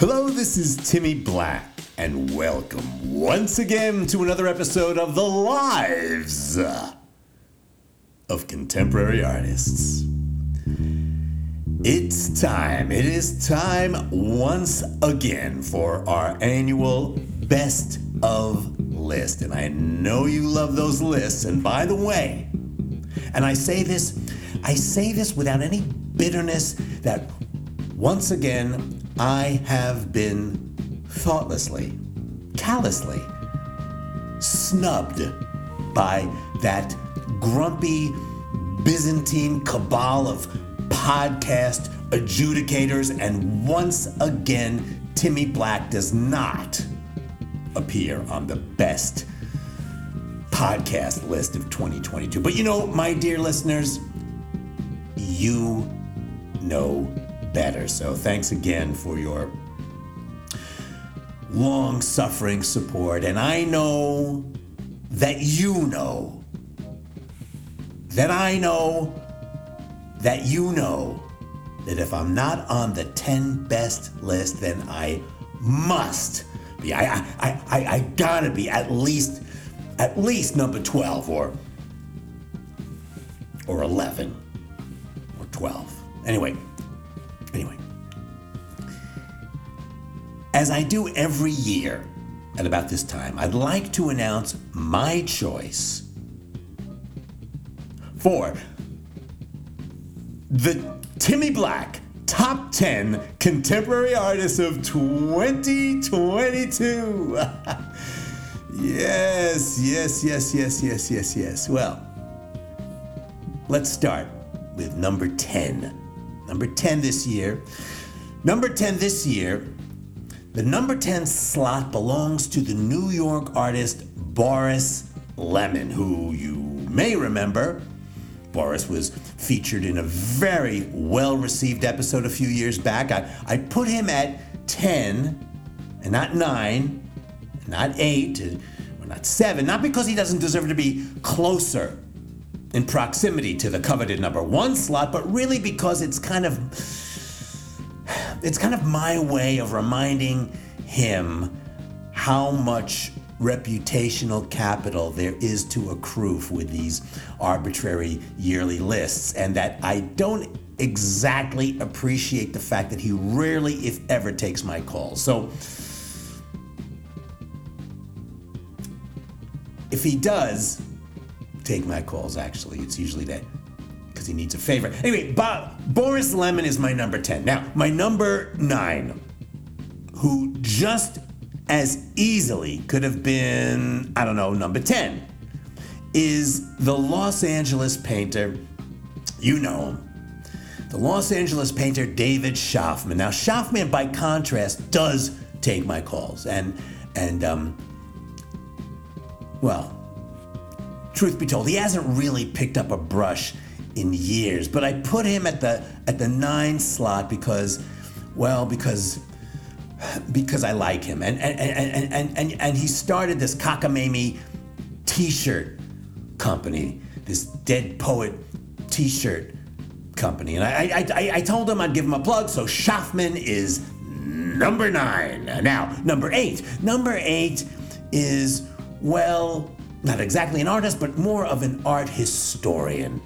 Hello, this is Timmy Black, and welcome once again to another episode of The Lives of Contemporary Artists. It's time, it is time once again for our annual Best of list. And I know you love those lists. And by the way, and I say this, I say this without any bitterness that once again I have been thoughtlessly, callously snubbed by that grumpy Byzantine cabal of podcast adjudicators, and once again, Timmy Black does not appear on the best podcast list of 2022. But you know, my dear listeners, you know better. So thanks again for your long suffering support. And I know that you know that I know that you know that if I'm not on the 10 best list, then I must be. I, I, I, I gotta be at least, at least number 12 or, or 11 or 12. Anyway, anyway. As I do every year at about this time, I'd like to announce my choice for the Timmy Black Top 10 Contemporary Artists of 2022. yes, yes, yes, yes, yes, yes, yes. Well, let's start with number 10. Number 10 this year. Number 10 this year, the number 10 slot belongs to the New York artist Boris Lemon, who you may remember Boris was featured in a very well received episode a few years back. I, I put him at 10 and not 9, not 8, or not 7, not because he doesn't deserve to be closer in proximity to the coveted number 1 slot, but really because it's kind of it's kind of my way of reminding him how much reputational capital there is to accrue with these arbitrary yearly lists, and that I don't exactly appreciate the fact that he rarely, if ever, takes my calls. So, if he does take my calls, actually, it's usually that because he needs a favor. Anyway, Bob, Boris Lemon is my number 10. Now, my number nine, who just as easily could have been, I don't know, number 10, is the Los Angeles painter, you know him, the Los Angeles painter David Schaffman. Now, Schaffman, by contrast, does take my calls. And, and, um, well, truth be told, he hasn't really picked up a brush in years. But I put him at the at the nine slot because, well, because because I like him. And and and and and, and he started this cockamamie t-shirt company, this dead poet t-shirt company. And I, I, I, I told him I'd give him a plug, so Schaffman is number nine. Now, number eight. Number eight is, well, not exactly an artist, but more of an art historian.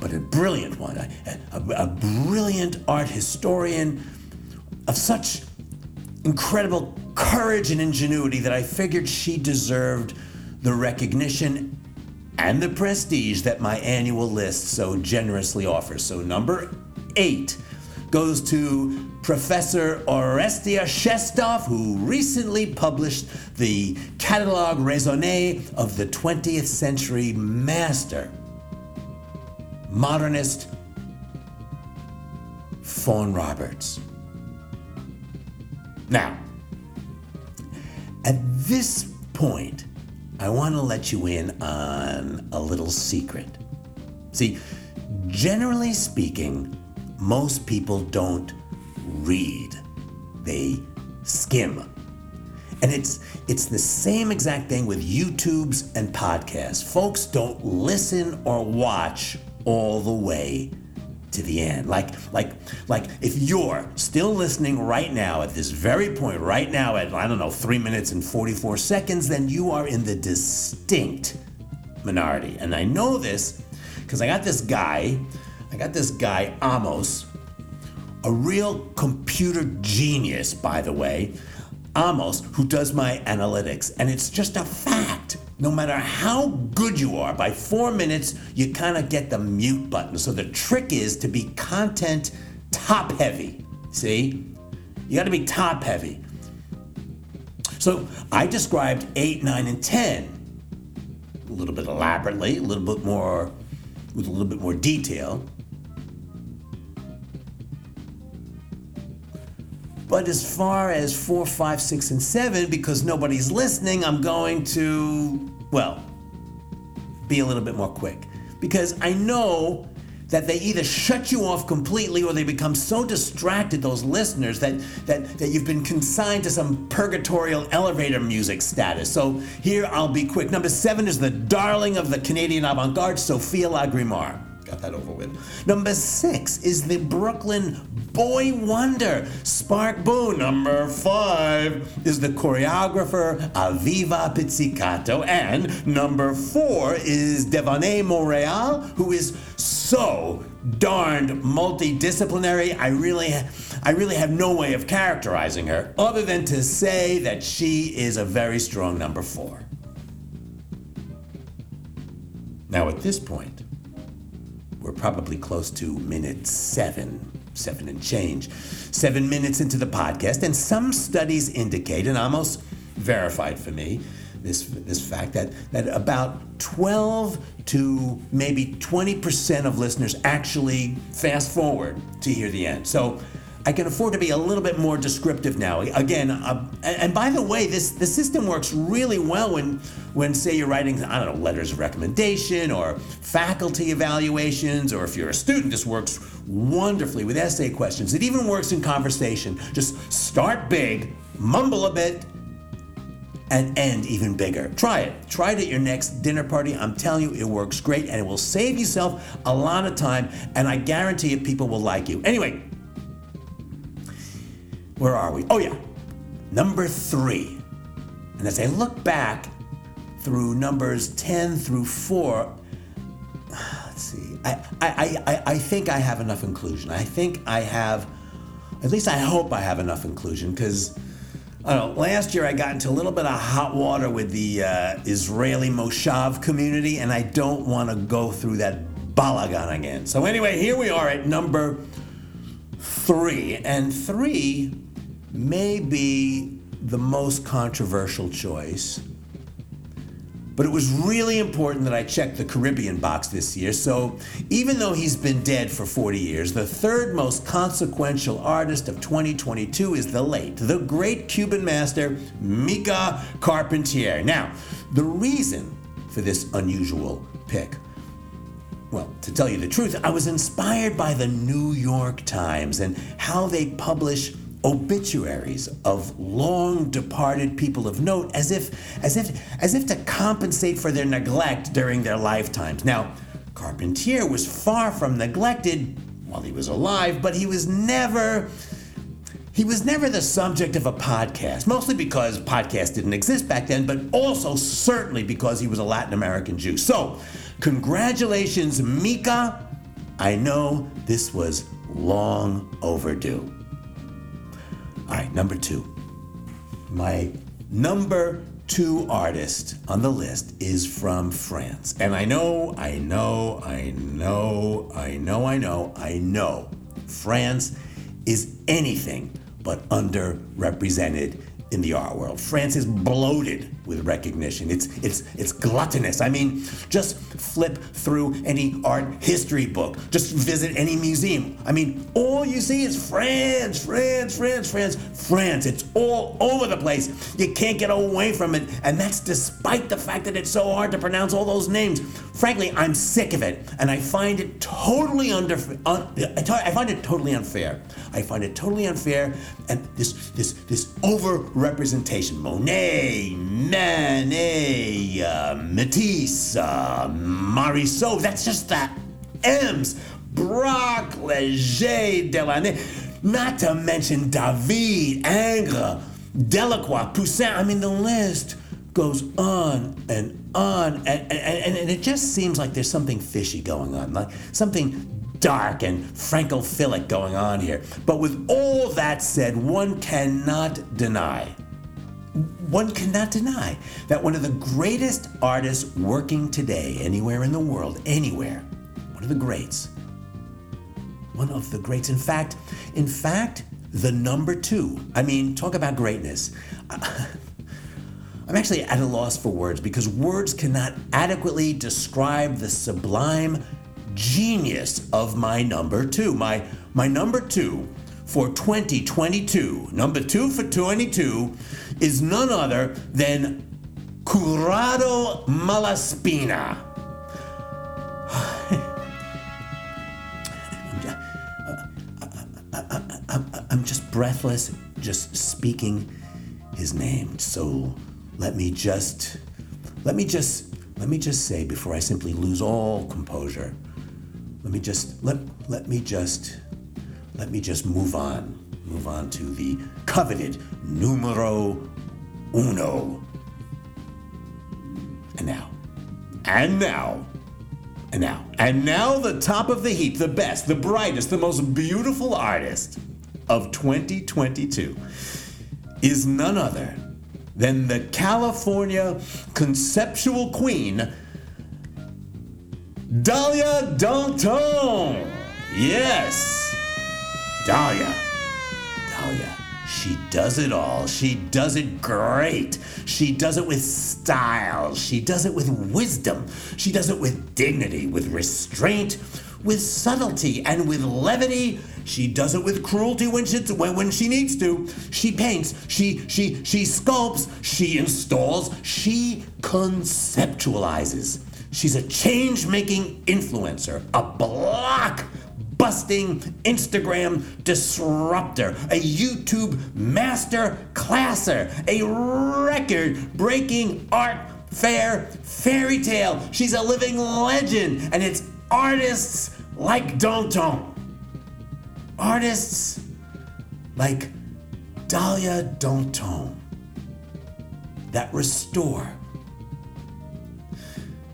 But a brilliant one, a, a, a brilliant art historian of such incredible courage and ingenuity that I figured she deserved the recognition and the prestige that my annual list so generously offers. So, number eight goes to Professor Orestia Shestov, who recently published the Catalogue Raisonné of the 20th Century Master, modernist Fawn Roberts. Now, at this point, I want to let you in on a little secret. See, generally speaking, most people don't read, they skim. And it's it's the same exact thing with YouTubes and podcasts. Folks don't listen or watch all the way to the end. Like, like, like if you're still listening right now at this very point, right now at, I don't know, three minutes and 44 seconds, then you are in the distinct minority. And I know this because I got this guy, I got this guy, Amos, a real computer genius, by the way, Amos, who does my analytics. And it's just a fact. No matter how good you are, by four minutes, you kind of get the mute button. So the trick is to be content top heavy. See? You got to be top heavy. So I described 8, 9, and 10 a little bit elaborately, a little bit more, with a little bit more detail. But as far as four, five, six, and seven, because nobody's listening, I'm going to, well, be a little bit more quick. Because I know that they either shut you off completely or they become so distracted, those listeners, that, that, that you've been consigned to some purgatorial elevator music status. So here I'll be quick. Number seven is the darling of the Canadian avant garde, Sophia Lagrimar. Got that over with. Number six is the Brooklyn boy wonder, Spark. Number five is the choreographer Aviva Pizzicato. And number four is Devonne Montreal, who is so darned multidisciplinary. I really, I really have no way of characterizing her other than to say that she is a very strong number four. Now, at this point, we're probably close to minute seven, seven and change. Seven minutes into the podcast, and some studies indicate, and almost verified for me, this, this fact that, that about 12 to maybe 20% of listeners actually fast forward to hear the end. So I can afford to be a little bit more descriptive now. Again, uh, and by the way, this the system works really well when, when say you're writing, I don't know, letters of recommendation or faculty evaluations, or if you're a student, this works wonderfully with essay questions. It even works in conversation. Just start big, mumble a bit, and end even bigger. Try it. Try it at your next dinner party. I'm telling you, it works great and it will save yourself a lot of time, and I guarantee you, people will like you. Anyway, where are we? Oh, yeah. Number three. And as I look back through numbers 10 through 4, let's see, I, I, I, I think I have enough inclusion. I think I have, at least I hope I have enough inclusion because. I don't know, last year I got into a little bit of hot water with the uh, Israeli Moshav community, and I don't want to go through that balagan again. So, anyway, here we are at number three. And three may be the most controversial choice. But it was really important that I check the Caribbean box this year. So, even though he's been dead for 40 years, the third most consequential artist of 2022 is the late, the great Cuban master, Mica Carpentier. Now, the reason for this unusual pick well, to tell you the truth, I was inspired by the New York Times and how they publish obituaries of long departed people of note as if as if as if to compensate for their neglect during their lifetimes. Now, Carpentier was far from neglected while he was alive, but he was never he was never the subject of a podcast, mostly because podcasts didn't exist back then, but also certainly because he was a Latin American Jew. So, congratulations, Mika. I know this was long overdue. All right, number two. My number two artist on the list is from France. And I know, I know, I know, I know, I know, I know France is anything but underrepresented in the art world. France is bloated with recognition. It's it's it's gluttonous. I mean, just flip through any art history book. Just visit any museum. I mean, all you see is France, France, France, France, France. It's all over the place. You can't get away from it, and that's despite the fact that it's so hard to pronounce all those names. Frankly, I'm sick of it, and I find it totally under. Un, I find it totally unfair. I find it totally unfair, and this this this over representation. Monet, Manet, uh, Matisse, uh, Marisol. That's just that M's. Braque, Leger, Delaunay, not to mention David, Ingres, Delacroix, Poussin. I mean, the list goes on and on, and, and, and, and it just seems like there's something fishy going on, like something dark and francophilic going on here. But with all that said, one cannot deny, one cannot deny that one of the greatest artists working today, anywhere in the world, anywhere, one of the greats, one of the greats. In fact, in fact, the number two. I mean, talk about greatness. I'm actually at a loss for words because words cannot adequately describe the sublime genius of my number two. My, my number two for 2022, number two for 22, is none other than Curado Malaspina. I'm just breathless, just speaking his name. So let me just, let me just, let me just say before I simply lose all composure let me just let let me just let me just move on. Move on to the coveted numero uno. And now. And now. And now. And now the top of the heap, the best, the brightest, the most beautiful artist of 2022 is none other than the California conceptual queen Dalia Danton. Yes. Dalia. She does it all. She does it great. She does it with style. She does it with wisdom. She does it with dignity, with restraint, with subtlety, and with levity. She does it with cruelty when she, when she needs to. She paints, she, she, she sculpts, she installs, she conceptualizes. She's a change making influencer, a block busting Instagram disruptor, a YouTube master classer, a record breaking art fair fairy tale. She's a living legend, and it's artists like Danton. Artists like Dalia Danton that restore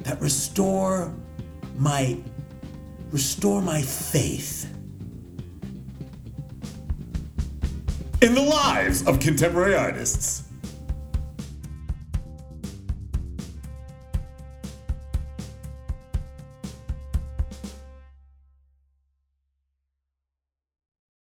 that restore my restore my faith in the lives of contemporary artists.